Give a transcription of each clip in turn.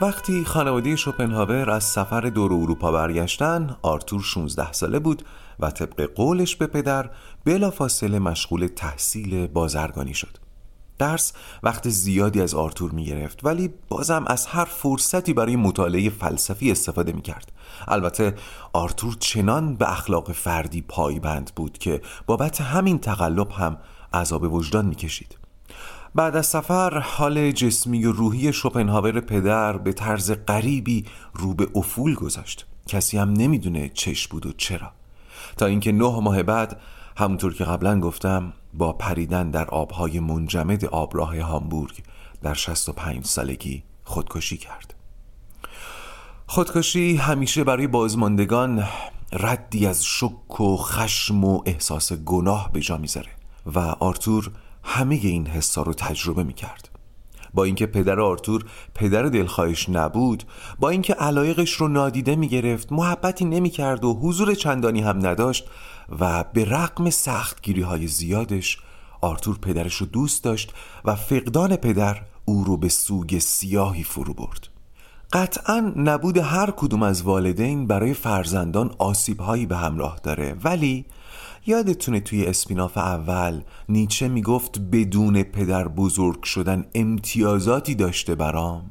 وقتی خانواده شوپنهاور از سفر دور اروپا برگشتن آرتور 16 ساله بود و طبق قولش به پدر بلافاصله مشغول تحصیل بازرگانی شد. درس وقت زیادی از آرتور می گرفت ولی بازم از هر فرصتی برای مطالعه فلسفی استفاده می کرد البته آرتور چنان به اخلاق فردی پایبند بود که بابت همین تقلب هم عذاب وجدان می کشید بعد از سفر حال جسمی و روحی شوپنهاور پدر به طرز غریبی رو به افول گذاشت. کسی هم نمی‌دونه چش بود و چرا. تا اینکه نه ماه بعد همونطور که قبلا گفتم با پریدن در آبهای منجمد آبراه هامبورگ در 65 سالگی خودکشی کرد. خودکشی همیشه برای بازماندگان ردی از شک و خشم و احساس گناه به جا می‌ذاره و آرتور همه این حسا رو تجربه می‌کرد. با اینکه پدر آرتور پدر دلخواهش نبود با اینکه علایقش رو نادیده می‌گرفت محبتی نمی‌کرد و حضور چندانی هم نداشت و به رقم سختگیری های زیادش آرتور پدرش رو دوست داشت و فقدان پدر او رو به سوگ سیاهی فرو برد. قطعا نبود هر کدوم از والدین برای فرزندان آسیبهایی به همراه داره ولی یادتونه توی اسپیناف اول نیچه می‌گفت بدون پدر بزرگ شدن امتیازاتی داشته برام؟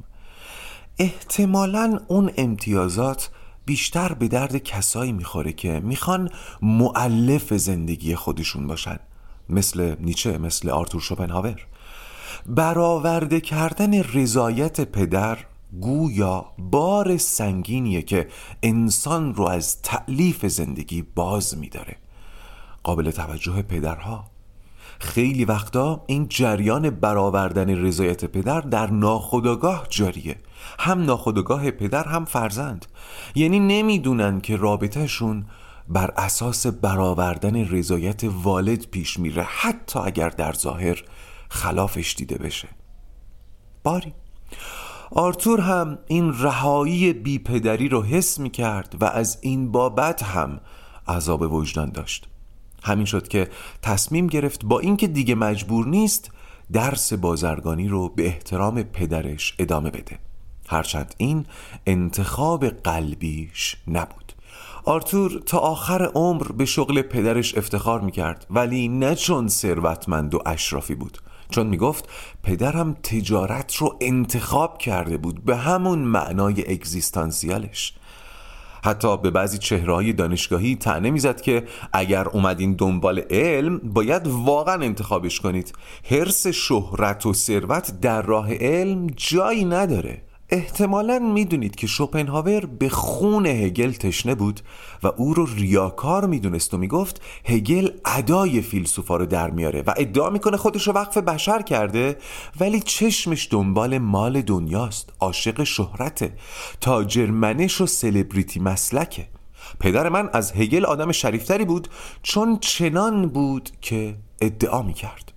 احتمالا اون امتیازات بیشتر به درد کسایی می‌خوره که می‌خوان معلف زندگی خودشون باشن. مثل نیچه مثل آرتور شوپنهاور. برآورده کردن رضایت پدر گویا بار سنگینیه که انسان رو از تعلیف زندگی باز میداره. قابل توجه پدرها. خیلی وقتا این جریان برآوردن رضایت پدر در ناخودآگاه جاریه. هم ناخودآگاه پدر هم فرزند. یعنی نمی‌دونن که رابطهشون بر اساس برآوردن رضایت والد پیش میره حتی اگر در ظاهر خلافش دیده بشه. باری. آرتور هم این رهایی بیپدری رو حس می کرد و از این بابت هم عذاب وجدان داشت. همین شد که تصمیم گرفت با اینکه دیگه مجبور نیست درس بازرگانی رو به احترام پدرش ادامه بده. هرچند این انتخاب قلبیش نبود. آرتور تا آخر عمر به شغل پدرش افتخار می‌کرد ولی نه چون ثروتمند و اشرافی بود چون می‌گفت پدرم تجارت رو انتخاب کرده بود به همون معنای اگزیستانسیالش. حتی به بعضی چهرهای دانشگاهی تنه می‌زد که اگر اومدین دنبال علم باید واقعا انتخابش کنید. حرس شهرت و ثروت در راه علم جایی نداره. احتمالا می‌دونید که شوپنهاور به خون هگل تشنه بود و او رو ریاکار می‌دونست و می‌گفت هگل ادای فیلسوفا رو در میاره و ادعا می‌کنه خودش رو وقف بشر کرده ولی چشمش دنبال مال دنیاست عاشق شهرته تاجرمنش و سلبریتی مسلکه. پدر من از هگل آدم شریفتری بود چون چنان بود که ادعا می‌کرد.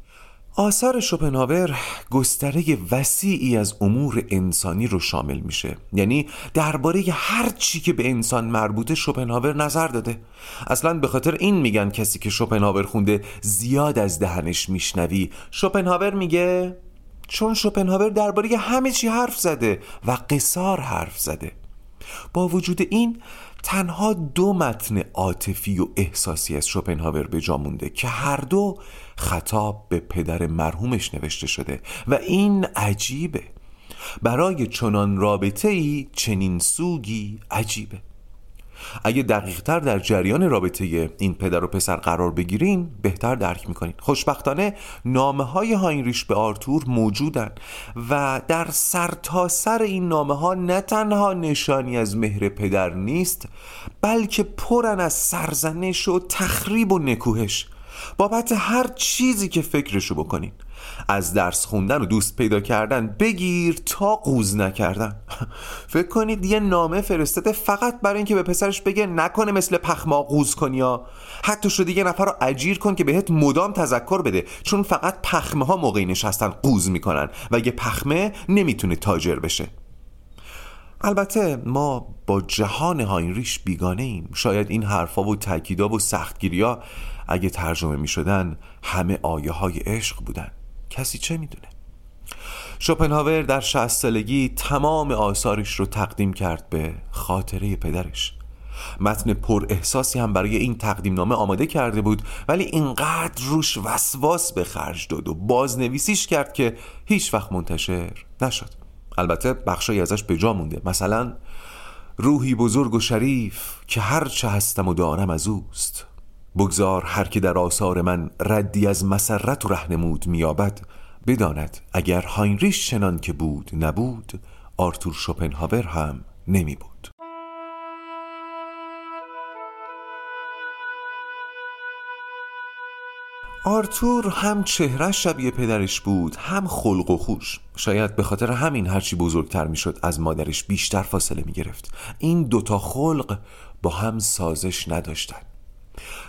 آثار شوپنهاور گستره وسیعی از امور انسانی رو شامل میشه. یعنی درباره هر چی که به انسان مربوطه شوپنهاور نظر داده. اصلا به خاطر این میگن کسی که شوپنهاور خونده زیاد از دهنش میشنوی. شوپنهاور میگه چون شوپنهاور درباره همه چی حرف زده و قصار حرف زده. با وجود این تنها دو متن عاطفی و احساسی از شوپنهاور به جا مونده که هر دو خطاب به پدر مرحومش نوشته شده و این عجیبه. برای چنان رابطه ای چنین سوگی عجیبه. اگه دقیقتر در جریان رابطه این پدر و پسر قرار بگیرین بهتر درک می‌کنین. خوشبختانه نامه های هاینریش به آرتور موجودن و در سرتاسر سر این نامه ها نه تنها نشانی از مهر پدر نیست بلکه پرن از سرزنش و تخریب و نکوهش. بابت هر چیزی که فکرشو بکنین. از درس خوندن و دوست پیدا کردن بگیر تا قوز نکردن. فکر کنید یه نامه فرستاده فقط برای اینکه به پسرش بگه نکنه مثل پخما قوز کنی حتی شده یه نفر رو اجیر کن که بهت مدام تذکر بده. چون فقط پخمه ها موقعی نشستن قوز می‌کنن و یه پخمه نمی‌تونه تاجر بشه. البته ما با جهان هاینریش بیگانه ایم. شاید این حرفا و تاکیدا و سختگیریا اگه ترجمه می شدن همه آیه های عشق بودن. کسی چه می‌دونه شوپنهاور در شهست سالگی تمام آثارش رو تقدیم کرد به خاطره پدرش. متن پر احساسی هم برای این تقدیم نامه آماده کرده بود ولی اینقدر روش وسواس به خرج داد و بازنویسیش کرد که هیچ وقت منتشر نشد. البته بخشای ازش به جا مونده. مثلا روحی بزرگ و شریف که هر چه هستم و دارم از اوست. بگذار هر که در آثار من ردی از مسرت و رهنمود میابد بداند اگر هاینریش چنان که بود نبود آرتور شوپنهاور هم نمی بود آرتور هم چهره شبیه پدرش بود هم خلق و خوش. شاید به خاطر همین هرچی بزرگتر می‌شد از مادرش بیشتر فاصله می گرفت این دوتا خلق با هم سازش نداشتن.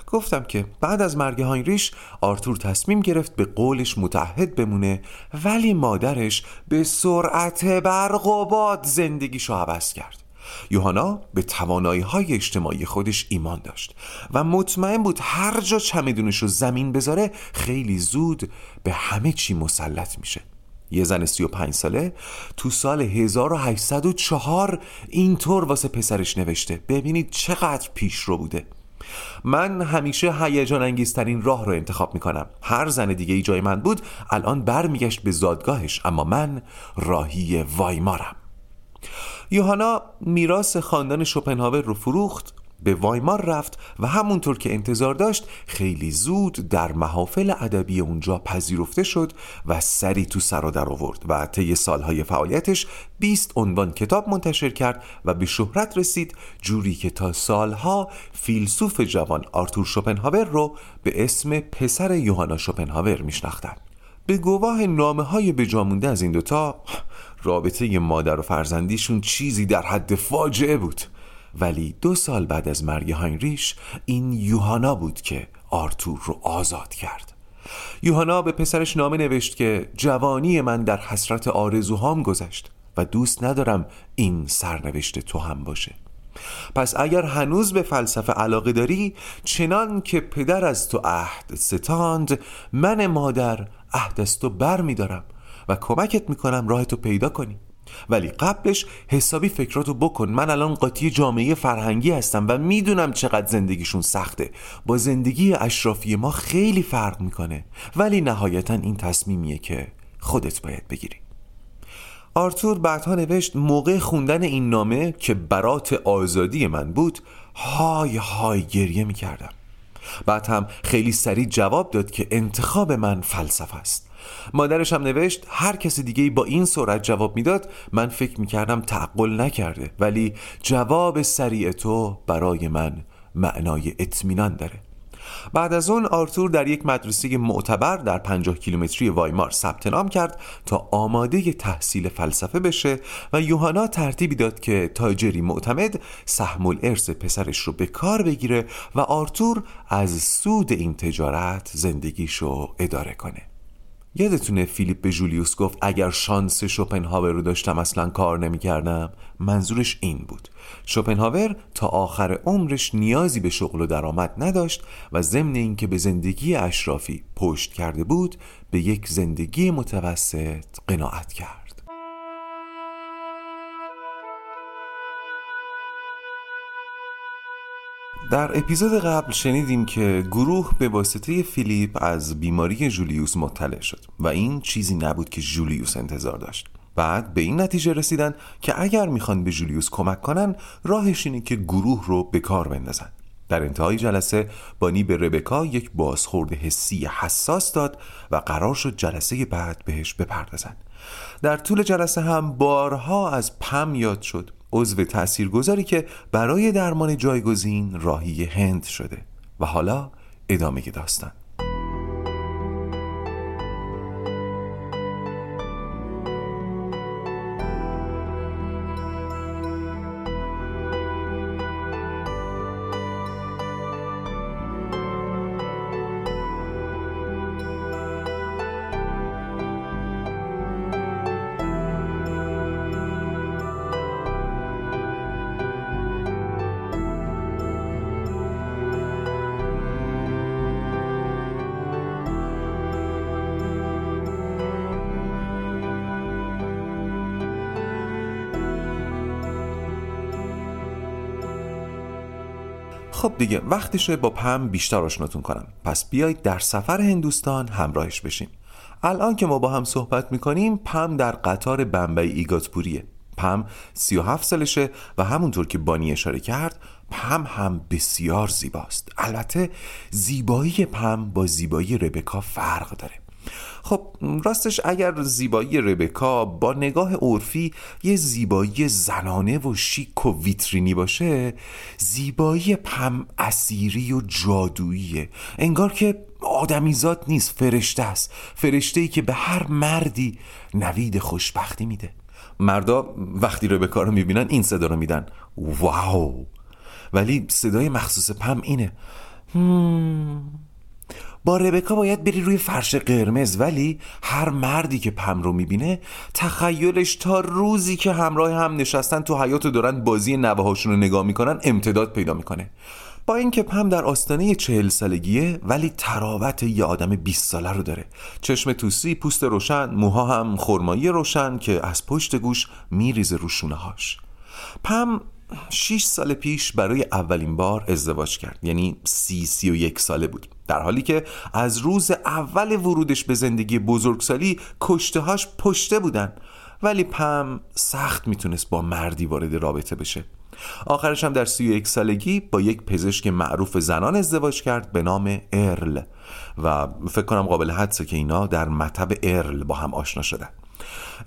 گفتم که بعد از مرگ هاینریش آرتور تصمیم گرفت به قولش متعهد بمونه ولی مادرش به سرعت برق و باد زندگیشو عوض کرد. یوهانا به توانایی های اجتماعی خودش ایمان داشت و مطمئن بود هر جا چمدونش رو زمین بذاره خیلی زود به همه چی مسلط میشه. یه زن 35 ساله تو سال 1804 اینطور واسه پسرش نوشته. ببینید چقدر پیش رو بوده. من همیشه هیجان انگیزترین راه رو انتخاب می‌کنم. هر زن دیگه ای جای من بود الان برمیگشت به زادگاهش اما من راهی وایمارم. یوهانا میراث خاندان شوپنهاور رو فروخت به وایمار رفت و همونطور که انتظار داشت خیلی زود در محافل ادبی اونجا پذیرفته شد و سری تو سر در آورد و طی سالهای فعالیتش 20 عنوان کتاب منتشر کرد و به شهرت رسید جوری که تا سالها فیلسوف جوان آرتور شوپنهاور رو به اسم پسر یوهانا شوپنهاور میشناختند. به گواه نامه های بجامونده از این دوتا رابطه مادر و فرزندیشون چیزی در حد فاجعه بود. ولی دو سال بعد از مرگ هاینریش این یوهانا بود که آرتور رو آزاد کرد. یوهانا به پسرش نامه نوشت که جوانی من در حسرت آرزوهام گذشت و دوست ندارم این سرنوشت تو هم باشه. پس اگر هنوز به فلسفه علاقه داری چنان که پدر از تو عهد ستاند من مادر عهد از تو بر می دارم و کمکت می‌کنم راه تو پیدا کنی. ولی قبلش حسابی فکراتو بکن. من الان قاطی جامعه فرهنگی هستم و می‌دونم چقدر زندگیشون سخته. با زندگی اشرافی ما خیلی فرق می‌کنه. ولی نهایتا این تصمیمیه که خودت باید بگیری. آرتور بعدها نوشت موقع خوندن این نامه که برات آزادی من بود های های گریه می‌کردم. بعد هم خیلی سریع جواب داد که انتخاب من فلسفه است. مادرش هم نوشت هر کسی دیگه با این سرعت جواب می‌داد من فکر می‌کردم تعقل نکرده ولی جواب سریع تو برای من معنای اطمینان داره. بعد از اون آرتور در یک مدرسه معتبر در 50 کیلومتری وایمار ثبت نام کرد تا آماده تحصیل فلسفه بشه و یوهانا ترتیبی داد که تاجری معتمد سهم الارث پسرش رو به کار بگیره و آرتور از سود این تجارت زندگیشو اداره کنه. یادتونه فیلیپ به جولیوس گفت اگر شانس شوپنهاور رو داشتم اصلا کار نمی‌کردم؟ منظورش این بود. شوپنهاور تا آخر عمرش نیازی به شغل و درآمد نداشت و ضمن اینکه به زندگی اشرافی پشت کرده بود به یک زندگی متوسط قناعت کرد. در اپیزود قبل شنیدیم که گروه به واسطه فیلیپ از بیماری جولیوس مطلع شد و این چیزی نبود که جولیوس انتظار داشت. بعد به این نتیجه رسیدن که اگر می‌خوان به جولیوس کمک کنن راهش اینه که گروه رو به کار بندازن. در انتهای جلسه بانی به ربکا یک بازخورد حسی حساس داد و قرار شد جلسه بعد بهش بپردازن. در طول جلسه هم بارها از پم یاد شد عضو تاثیرگذاری که برای درمان جایگزین راهی هند شده و حالا ادامه داستان. خب دیگه وقتشه با پم بیشتر آشناتون کنم. پس بیایید در سفر هندوستان همراهش بشیم. الان که ما با هم صحبت می‌کنیم پم در قطار بمبئی ایگاتپوریه. پم 37 سالشه و همونطور که بانی اشاره کرد پم هم بسیار زیباست. البته زیبایی پم با زیبایی ربکا فرق داره. خب راستش اگر زیبایی ربکا با نگاه عرفی یه زیبایی زنانه و شیک و ویترینی باشه زیبایی پم اسیری و جادوییه. انگار که آدمیزاد نیست فرشته است. فرشته ای که به هر مردی نوید خوشبختی میده. مردا وقتی ربکا رو می‌بینن این صدا رو میدن. واو! ولی صدای مخصوص پم اینه. با ربکا باید بری روی فرش قرمز ولی هر مردی که پم رو می‌بینه تخیلش تا روزی که همراه هم نشستن تو حیات و دارن بازی نوهاشون رو نگاه می‌کنن امتداد پیدا می‌کنه. با اینکه پم در آستانه چهل سالگیه ولی تراوت یه آدم 20 ساله رو داره. چشم توسی پوست روشن موها هم خرمایی روشن که از پشت گوش میریزه رو شونه هاش پم 6 سال پیش برای اولین بار ازدواج کرد. یعنی سی سی و یک ساله بود. در حالی که از روز اول ورودش به زندگی بزرگسالی کشتهاش پشته بودن. ولی پم سخت می‌تونست با مردی وارد رابطه بشه. آخرش هم در سی یک سالگی با یک پزشک معروف زنان ازدواج کرد به نام ارل. و فکر کنم قابل حدسه که اینا در مطب ارل با هم آشنا شدن.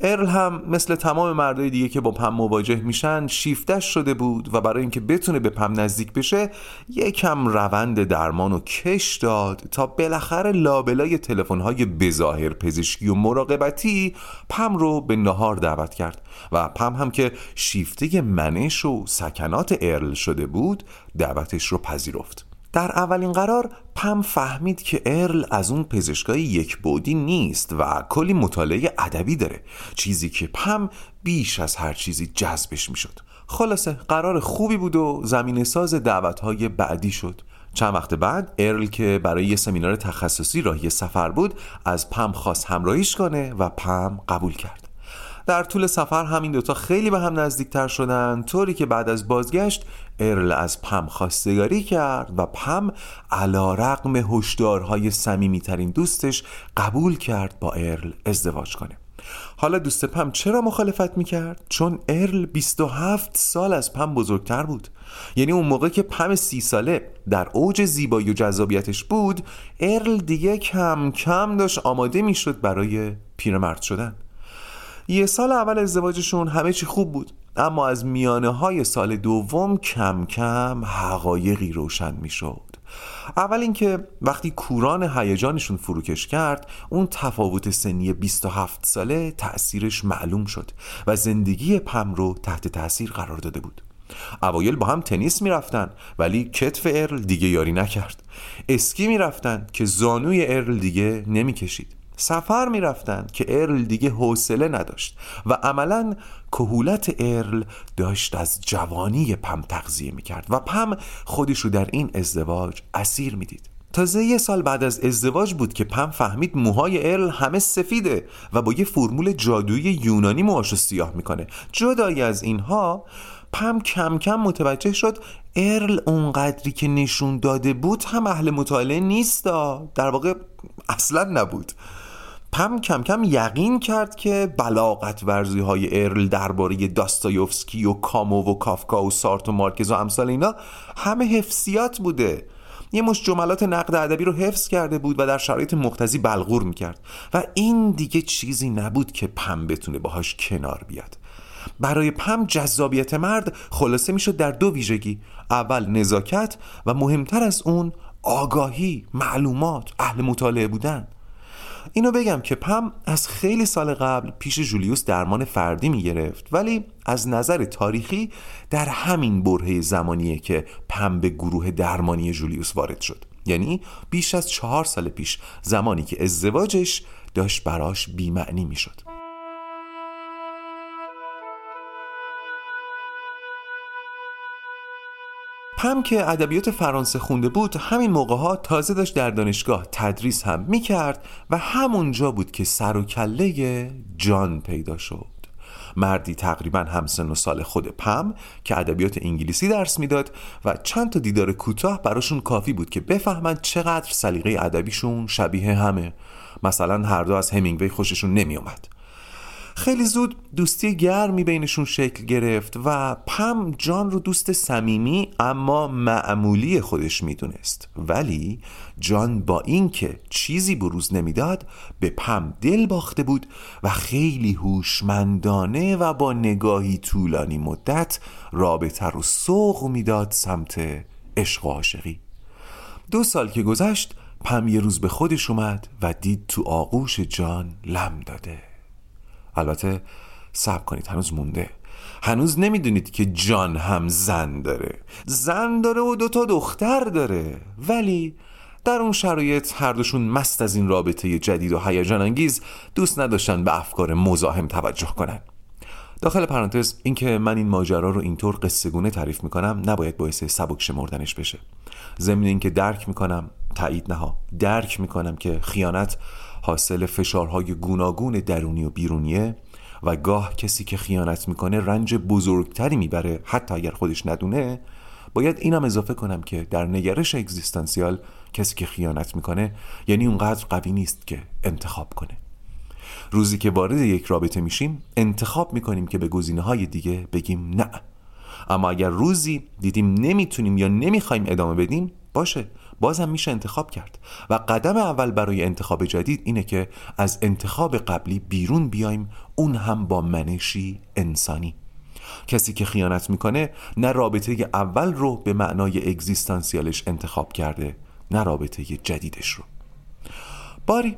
ارل هم مثل تمام مردای دیگه که با پم مواجه میشن شیفتش شده بود و برای اینکه بتونه به پم نزدیک بشه یکم روند درمان و کش داد تا بالاخره لابلای تلفن‌های بظاهر پزشکی و مراقبتی پم رو به نهار دعوت کرد و پم هم که شیفته منش و سکنات ارل شده بود دعوتش رو پذیرفت. در اولین قرار پم فهمید که ارل از اون پزشکای یک بودی نیست و کلی مطالعه ادبی داره. چیزی که پم بیش از هر چیزی جذبش می‌شد. خلاصه قرار خوبی بود و زمین ساز دعوتهای بعدی شد. چند وقت بعد ارل که برای یه سمینار تخصصی راهی سفر بود از پم خواست همراهیش کنه و پم قبول کرد. در طول سفر همین دوتا خیلی به هم نزدیکتر شدن طوری که بعد از بازگشت ارل از پم خواستگاری کرد و پم علا رقم هشدارهای ترین دوستش قبول کرد با ارل ازدواج کنه. حالا دوست پم چرا مخالفت می‌کرد؟ چون ارل 27 سال از پم بزرگتر بود. یعنی اون موقع که پم سی ساله در اوج زیبایی و جذابیتش بود ارل دیگه کم کم داشت آماده می‌شد برای پیرمرد شدن. یه سال اول ازدواجشون همه چی خوب بود. اما از میانه های سال دوم کم کم حقایقی روشن می شد اول اینکه وقتی کوران هیجانشون فروکش کرد اون تفاوت سنی 27 ساله تأثیرش معلوم شد و زندگی پم رو تحت تأثیر قرار داده بود. اوایل با هم تنیس می‌رفتن ولی کتف ارل دیگه یاری نکرد. اسکی می‌رفتن که زانوی ارل دیگه نمی‌کشید. سفر می‌رفتن که ارل دیگه حوصله نداشت و عملا کهولت ارل داشت از جوانی پم تغذیه می‌کرد و پم خودش رو در این ازدواج اسیر می‌دید. تازه یه سال بعد از ازدواج بود که پم فهمید موهای ارل همه سفیده و با یه فرمول جادویی یونانی موهاشو سیاه می‌کنه. جدایی از اینها پم کم کم متوجه شد ارل اونقدری که نشون داده بود هم اهل مطالعه نیست در واقع اصلا نبود. پم کم کم یقین کرد که بلاغت ورزی های ارل درباره داستایوفسکی و کامو و کافکا و سارت و مارکز و امثال اینا همه حفظیات بوده. یه مش جملات نقد ادبی رو حفظ کرده بود و در شرایط مختزی بلغور می‌کرد. و این دیگه چیزی نبود که پم بتونه باهاش کنار بیاد. برای پم جذابیت مرد خلاصه می‌شد در دو ویژگی. اول نزاکت و مهمتر از اون آگاهی معلومات اهل مطالعه بودن. اینو بگم که پم از خیلی سال قبل پیش جولیوس درمان فردی می گرفت ولی از نظر تاریخی در همین برهه زمانیه که پم به گروه درمانی جولیوس وارد شد. یعنی بیش از چهار سال پیش زمانی که ازدواجش داشت براش بیمعنی می پم که ادبیات فرانسه خونده بود همین موقع ها تازه داشت در دانشگاه تدریس هم می‌کرد و همونجا بود که سر و کله جان پیدا شد. مردی تقریبا همسن و سال خود پم که ادبیات انگلیسی درس می‌داد و چند تا دیدار کوتاه براشون کافی بود که بفهمند چقدر سلیقه ادبیشون شبیه همه. مثلا هر دو از همینگوی خوششون نمیومد خیلی زود دوستی گرمی بینشون شکل گرفت و پم جان رو دوست صمیمی اما معمولی خودش می‌دونست. ولی جان با اینکه چیزی بروز نمی‌داد به پم دل باخته بود و خیلی هوشمندانه و با نگاهی طولانی مدت رابطه رو سوق می‌داد سمت عشق و عاشقی. دو سال که گذشت پم یه روز به خودش اومد و دید تو آغوش جان لم داده. البته صبر کنید. هنوز مونده. هنوز نمی‌دونید که جان هم زن داره. زن داره و دوتا دختر داره. ولی در اون شرایط هر دوشون مست از این رابطه جدید و هیجان انگیز دوست نداشتن به افکار مزاحم توجه کنن. داخل پرانتز اینکه من این ماجرا رو اینطور قصهگونه تعریف می‌کنم نباید باعث سبک شمردنش بشه. ضمن اینکه درک می‌کنم تایید نها درک می‌کنم که خیانت حاصل فشارهای گوناگون درونی و بیرونیه و گاه کسی که خیانت می‌کنه رنج بزرگتری می‌بره. حتی اگر خودش ندونه باید اینم اضافه کنم که در نگرش اگزیستانسیال کسی که خیانت می‌کنه یعنی اونقدر قوی نیست که انتخاب کنه. روزی که وارد یک رابطه میشیم انتخاب می‌کنیم که به گزینه های دیگه بگیم نه. اما اگر روزی دیدیم نمی‌تونیم یا نمی‌خوایم ادامه بدیم باشه. بازم میشه انتخاب کرد. و قدم اول برای انتخاب جدید اینه که از انتخاب قبلی بیرون بیایم اون هم با منشی انسانی. کسی که خیانت می‌کنه نه رابطه اول رو به معنای اگزیستانسیالش انتخاب کرده نه رابطه جدیدش رو. باری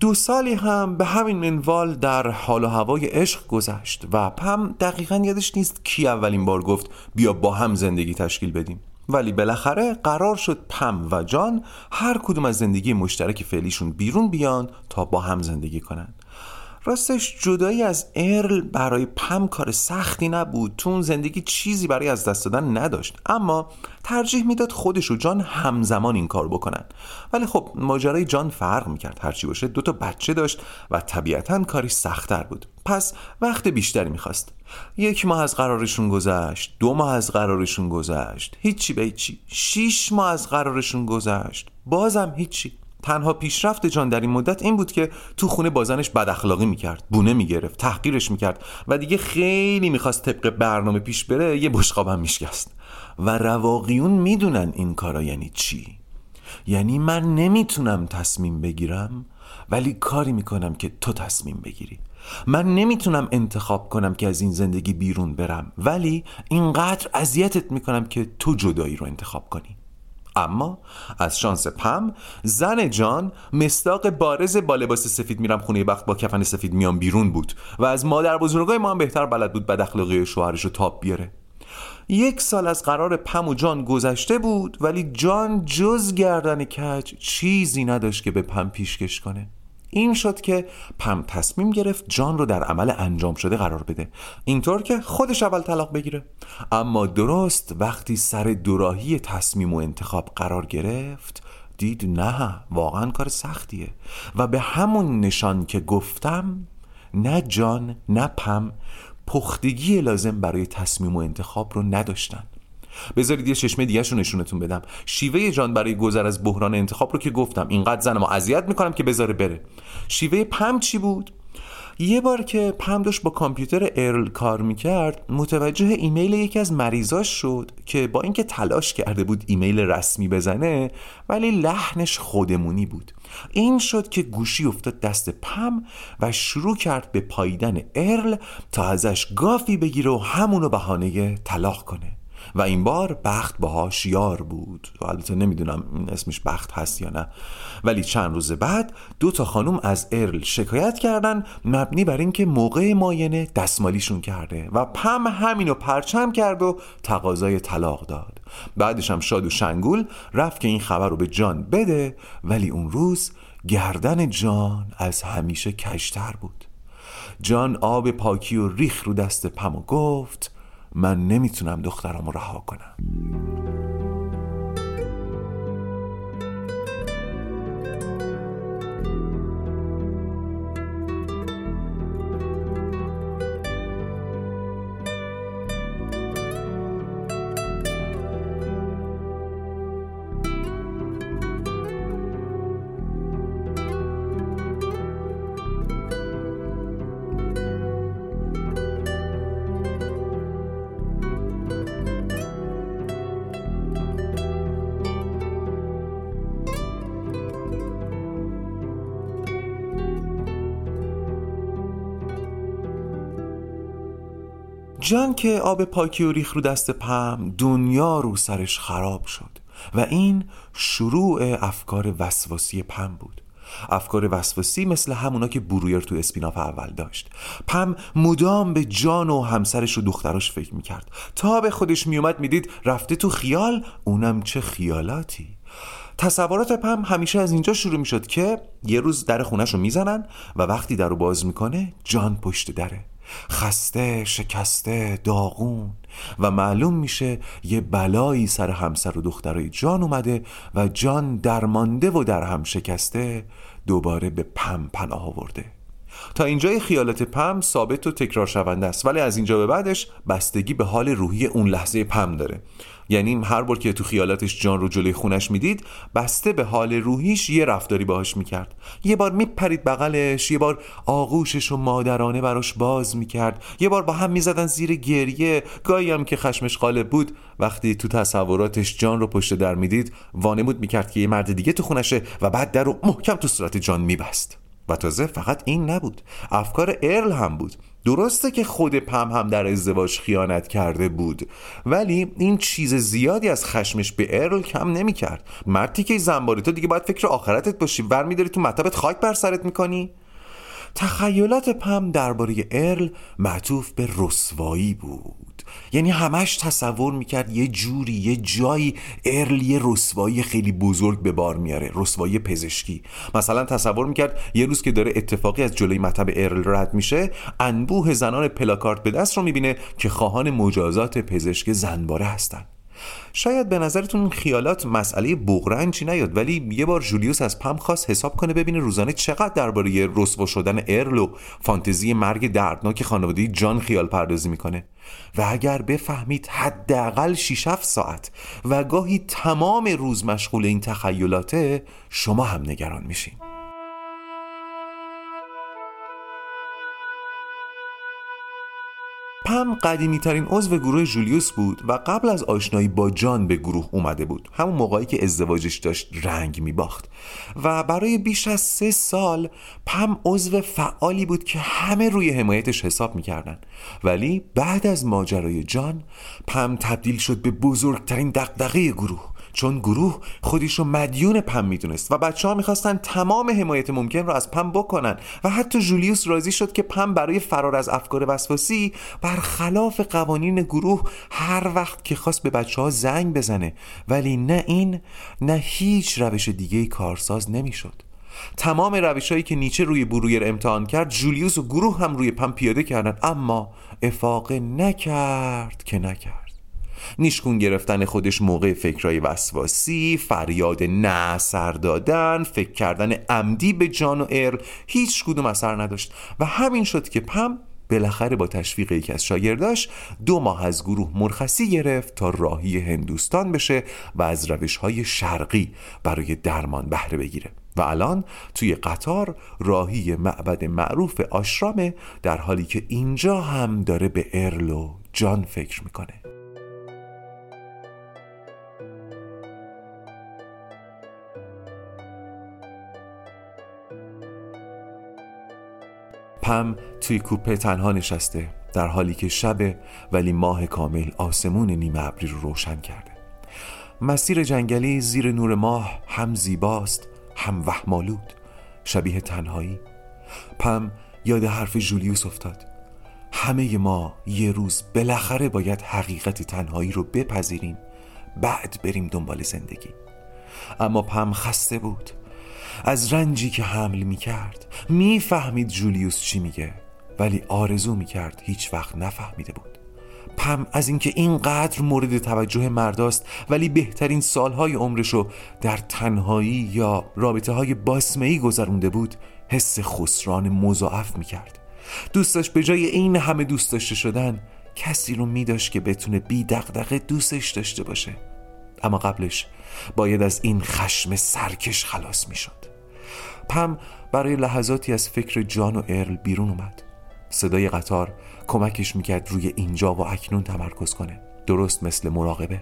دو سالی هم به همین منوال در حال و هوای عشق گذشت و پم دقیقا یادش نیست کی اولین بار گفت بیا با هم زندگی تشکیل بدیم. ولی بالاخره قرار شد پم و جان هر کدوم از زندگی مشترک فعلیشون بیرون بیان تا با هم زندگی کنن. راستش جدایی از ارل برای پم کار سختی نبود. تو اون زندگی چیزی برای از دست دادن نداشت. اما ترجیح می‌داد خودش و جان همزمان این کار بکنن. ولی خب ماجرای جان فرق می‌کرد. هرچی باشه دو تا بچه داشت و طبیعتا کاری سختتر بود. پس وقت بیشتری می‌خواست. یک ماه از قرارشون گذشت. دو ماه از قرارشون گذشت. هیچی به هیچی. شیش ماه از قرارشون گذشت. بازم هیچی. تنها پیشرفت جان در این مدت این بود که تو خونه بازنش بد اخلاقی می‌کرد بونه می‌گرفت تحقیرش می‌کرد و دیگه خیلی می‌خواست طبق برنامه پیش بره یه بشقاب هم میشکست. و رواقیون می‌دونن این کارا یعنی چی. یعنی من نمی‌تونم تصمیم بگیرم ولی کاری می‌کنم که تو تصمیم بگیری. من نمی‌تونم انتخاب کنم که از این زندگی بیرون برم ولی اینقدر اذیتت می‌کنم که تو جدایی رو انتخاب کنی. اما از شانس پم زن جان مستاق بارز با لباس سفید میرم خونه بخت با کفن سفید میام بیرون بود و از مادر بزرگای ما هم بهتر بلد بود بد اخلاقی شوهرش رو تاب بیاره. یک سال از قرار پم و جان گذشته بود ولی جان جز گردن کج چیزی نداشت که به پم پیشکش کنه. این شد که پم تصمیم گرفت جان رو در عمل انجام شده قرار بده. اینطور که خودش اول طلاق بگیره. اما درست وقتی سر دوراهی تصمیم و انتخاب قرار گرفت دید نه واقعا کار سختیه. و به همون نشان که گفتم نه جان نه پم پختگی لازم برای تصمیم و انتخاب رو نداشتن. بذارید یه چشمه دیگه نشونتون بدم. شیوه جان برای گذر از بحران انتخاب رو که گفتم اینقدر زنمو اذیت می‌کنم که بذاره بره. شیوه پم چی بود؟ یه بار که پم داشت با کامپیوتر ارل کار می‌کرد متوجه ایمیل یکی از مریضاش شد که با اینکه تلاش کرده بود ایمیل رسمی بزنه ولی لحنش خودمونی بود. این شد که گوشی افتاد دست پم و شروع کرد به پاییدن ارل تا ازش گافی بگیره و همونو بهانه طلاق کنه. و این بار بخت باهاش یار بود. و البته نمی‌دونم اسمش بخت هست یا نه. ولی چند روز بعد دو تا خانم از ارل شکایت کردن مبنی بر اینکه موقع ماینه دستمالیشون کرده و پم همینو پرچم کرد و تقاضای طلاق داد. بعدش هم شاد و شنگول رفت که این خبر رو به جان بده ولی اون روز گردن جان از همیشه کشتر بود. جان آب پاکی و ریخ رو دست پم و گفت من نمی‌تونم دخترم رو رها کنم. جان که آب پاکی و ریخ رو دست پم دنیا رو سرش خراب شد و این شروع افکار وسواسی پم بود. افکار وسواسی مثل همونا که برویر تو اسپیناف اول داشت. پم مدام به جان و همسرش و دختراش فکر می‌کرد. تا به خودش میومد می‌دید رفته تو خیال اونم چه خیالاتی. تصورات پم همیشه از اینجا شروع می‌شد که یه روز در خونش رو می‌زنن و وقتی در رو باز می‌کنه جان پشت دره. خسته شکسته داغون. و معلوم میشه یه بلایی سر همسر و دخترای جان اومده و جان درمانده و در هم شکسته دوباره به پم پناه آورده. تا اینجای خیالات پم ثابت و تکرار شونده است. ولی از اینجا به بعدش بستگی به حال روحی اون لحظه پم داره. یعنی هر بار که تو خیالاتش جان رو جلوی خونش می‌دید بسته به حال روحیش یه رفتاری باهاش می‌کرد. یه بار میپرید بغلش یه بار آغوشش و مادرانه براش باز می‌کرد. یه بار با هم می‌زدن زیر گریه. گاهی هم که خشمش غالب بود وقتی تو تصوراتش جان رو پشت در می‌دید وانمود می‌کرد که یه مرد دیگه تو خونشه و بعد در رو محکم تو صورت جان میبست. و تازه فقط این نبود. افکار ارل هم بود. درسته که خود پم هم در ازدواج خیانت کرده بود. ولی این چیز زیادی از خشمش به ارل کم نمی کرد مردی که زنباری تو دیگه باید فکر آخرتت باشی. ور میداری تو مطبت خاک بر سرت می‌کنی. تخیلات پم درباره ارل معطوف به رسوایی بود. یعنی همش تصور می‌کرد یه جوری یه جایی ارل یه رسوایی خیلی بزرگ به بار میاره رسوایی پزشکی. مثلا تصور می‌کرد یه روز که داره اتفاقی از جلوی مطب ارل رد میشه انبوه زنان پلاکارت به دست رو می‌بینه که خواهان مجازات پزشک زنباره هستن. شاید به نظرتون خیالات مسئله بغرنجی نیاد ولی یه بار جولیوس از پم خواست حساب کنه ببینه روزانه چقدر درباره رسوا شدن ارل و فانتزی مرگ دردناک خانواده جان خیال پردازی می‌کنه. و اگر بفهمید حداقل 6 ساعت و گاهی تمام روز مشغول این تخیلاته شما هم نگران میشین. پم قدیمی ترین عضو گروه جولیوس بود و قبل از آشنایی با جان به گروه اومده بود. همون موقعی که ازدواجش داشت رنگ می باخت و برای بیش از سه سال پم عضو فعالی بود که همه روی حمایتش حساب می‌کردن. ولی بعد از ماجرای جان پم تبدیل شد به بزرگترین دقدقه گروه. چون گروه خودش رو مدیون پم می‌دونست و بچه ها می‌خواستن تمام حمایت ممکن رو از پم بکنن و حتی جولیوس راضی شد که پم برای فرار از افکار وسواسی برخلاف قوانین گروه هر وقت که خواست به بچه ها زنگ بزنه. ولی نه این نه هیچ روش دیگه کارساز نمی‌شد. تمام روش هایی که نیچه روی برویر امتحان کرد جولیوس و گروه هم روی پم پیاده کردن. اما افاقه نکرد که نکرد. نیشکون گرفتن خودش موقع فکرای وسواسی فریاد نه سر دادن فکر کردن عمدی به جان و ارل هیچ کدوم اثر نداشت. و همین شد که پم بالاخره با تشویق یکی از شاگرداش دو ماه از گروه مرخصی گرفت تا راهی هندوستان بشه و از روش های شرقی برای درمان بهره بگیره. و الان توی قطار راهی معبد معروف آشرامه در حالی که اینجا هم داره به ارل و جان فکر می‌کنه. پم توی کوپه تنها نشسته در حالی که شب ولی ماه کامل آسمون نیمه ابری رو روشن کرده. مسیر جنگلی زیر نور ماه هم زیباست هم وهمالود شبیه تنهایی. پم یاد حرف جولیوس افتاد. همه ما یه روز بالاخره باید حقیقت تنهایی رو بپذیریم بعد بریم دنبال زندگی. اما پم خسته بود. از رنجی که حمل می کرد می فهمید جولیوس چی میگه ولی آرزو می کرد هیچ وقت نفهمیده بود. پم از اینکه اینقدر مورد توجه مرداست ولی بهترین سالهای عمرشو در تنهایی یا رابطه های باسمهی گذرونده بود حس خسران مضاعف می کرد دوستش به جای این همه دوست داشته شدن کسی رو می داشت که بتونه بی دقدقه دوستش داشته باشه. اما قبلش باید از این خشم سرکش خلاص می شد پم برای لحظاتی از فکر جان و ارل بیرون اومد. صدای قطار کمکش می‌کرد روی اینجا و اکنون تمرکز کنه. درست مثل مراقبه.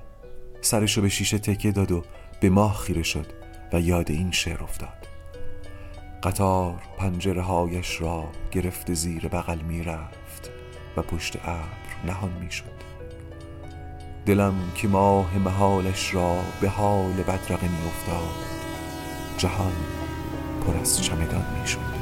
سرشو به شیشه تکه داد و به ماه خیره شد و یاد این شعر افتاد. قطار پنجره هایش را گرفته زیر بغل می‌رفت و پشت ابر نهان می شد دلم که ماه محالش را به حال بدرقه می افتاد جهان پر از چمدان می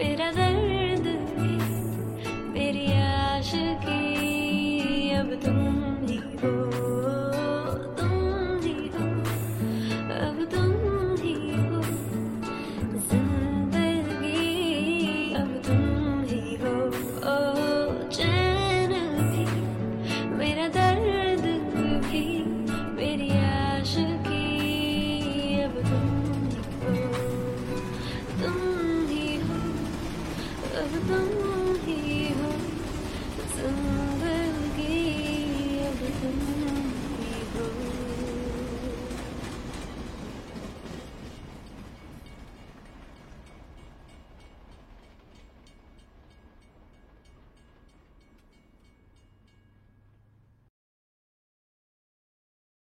Verás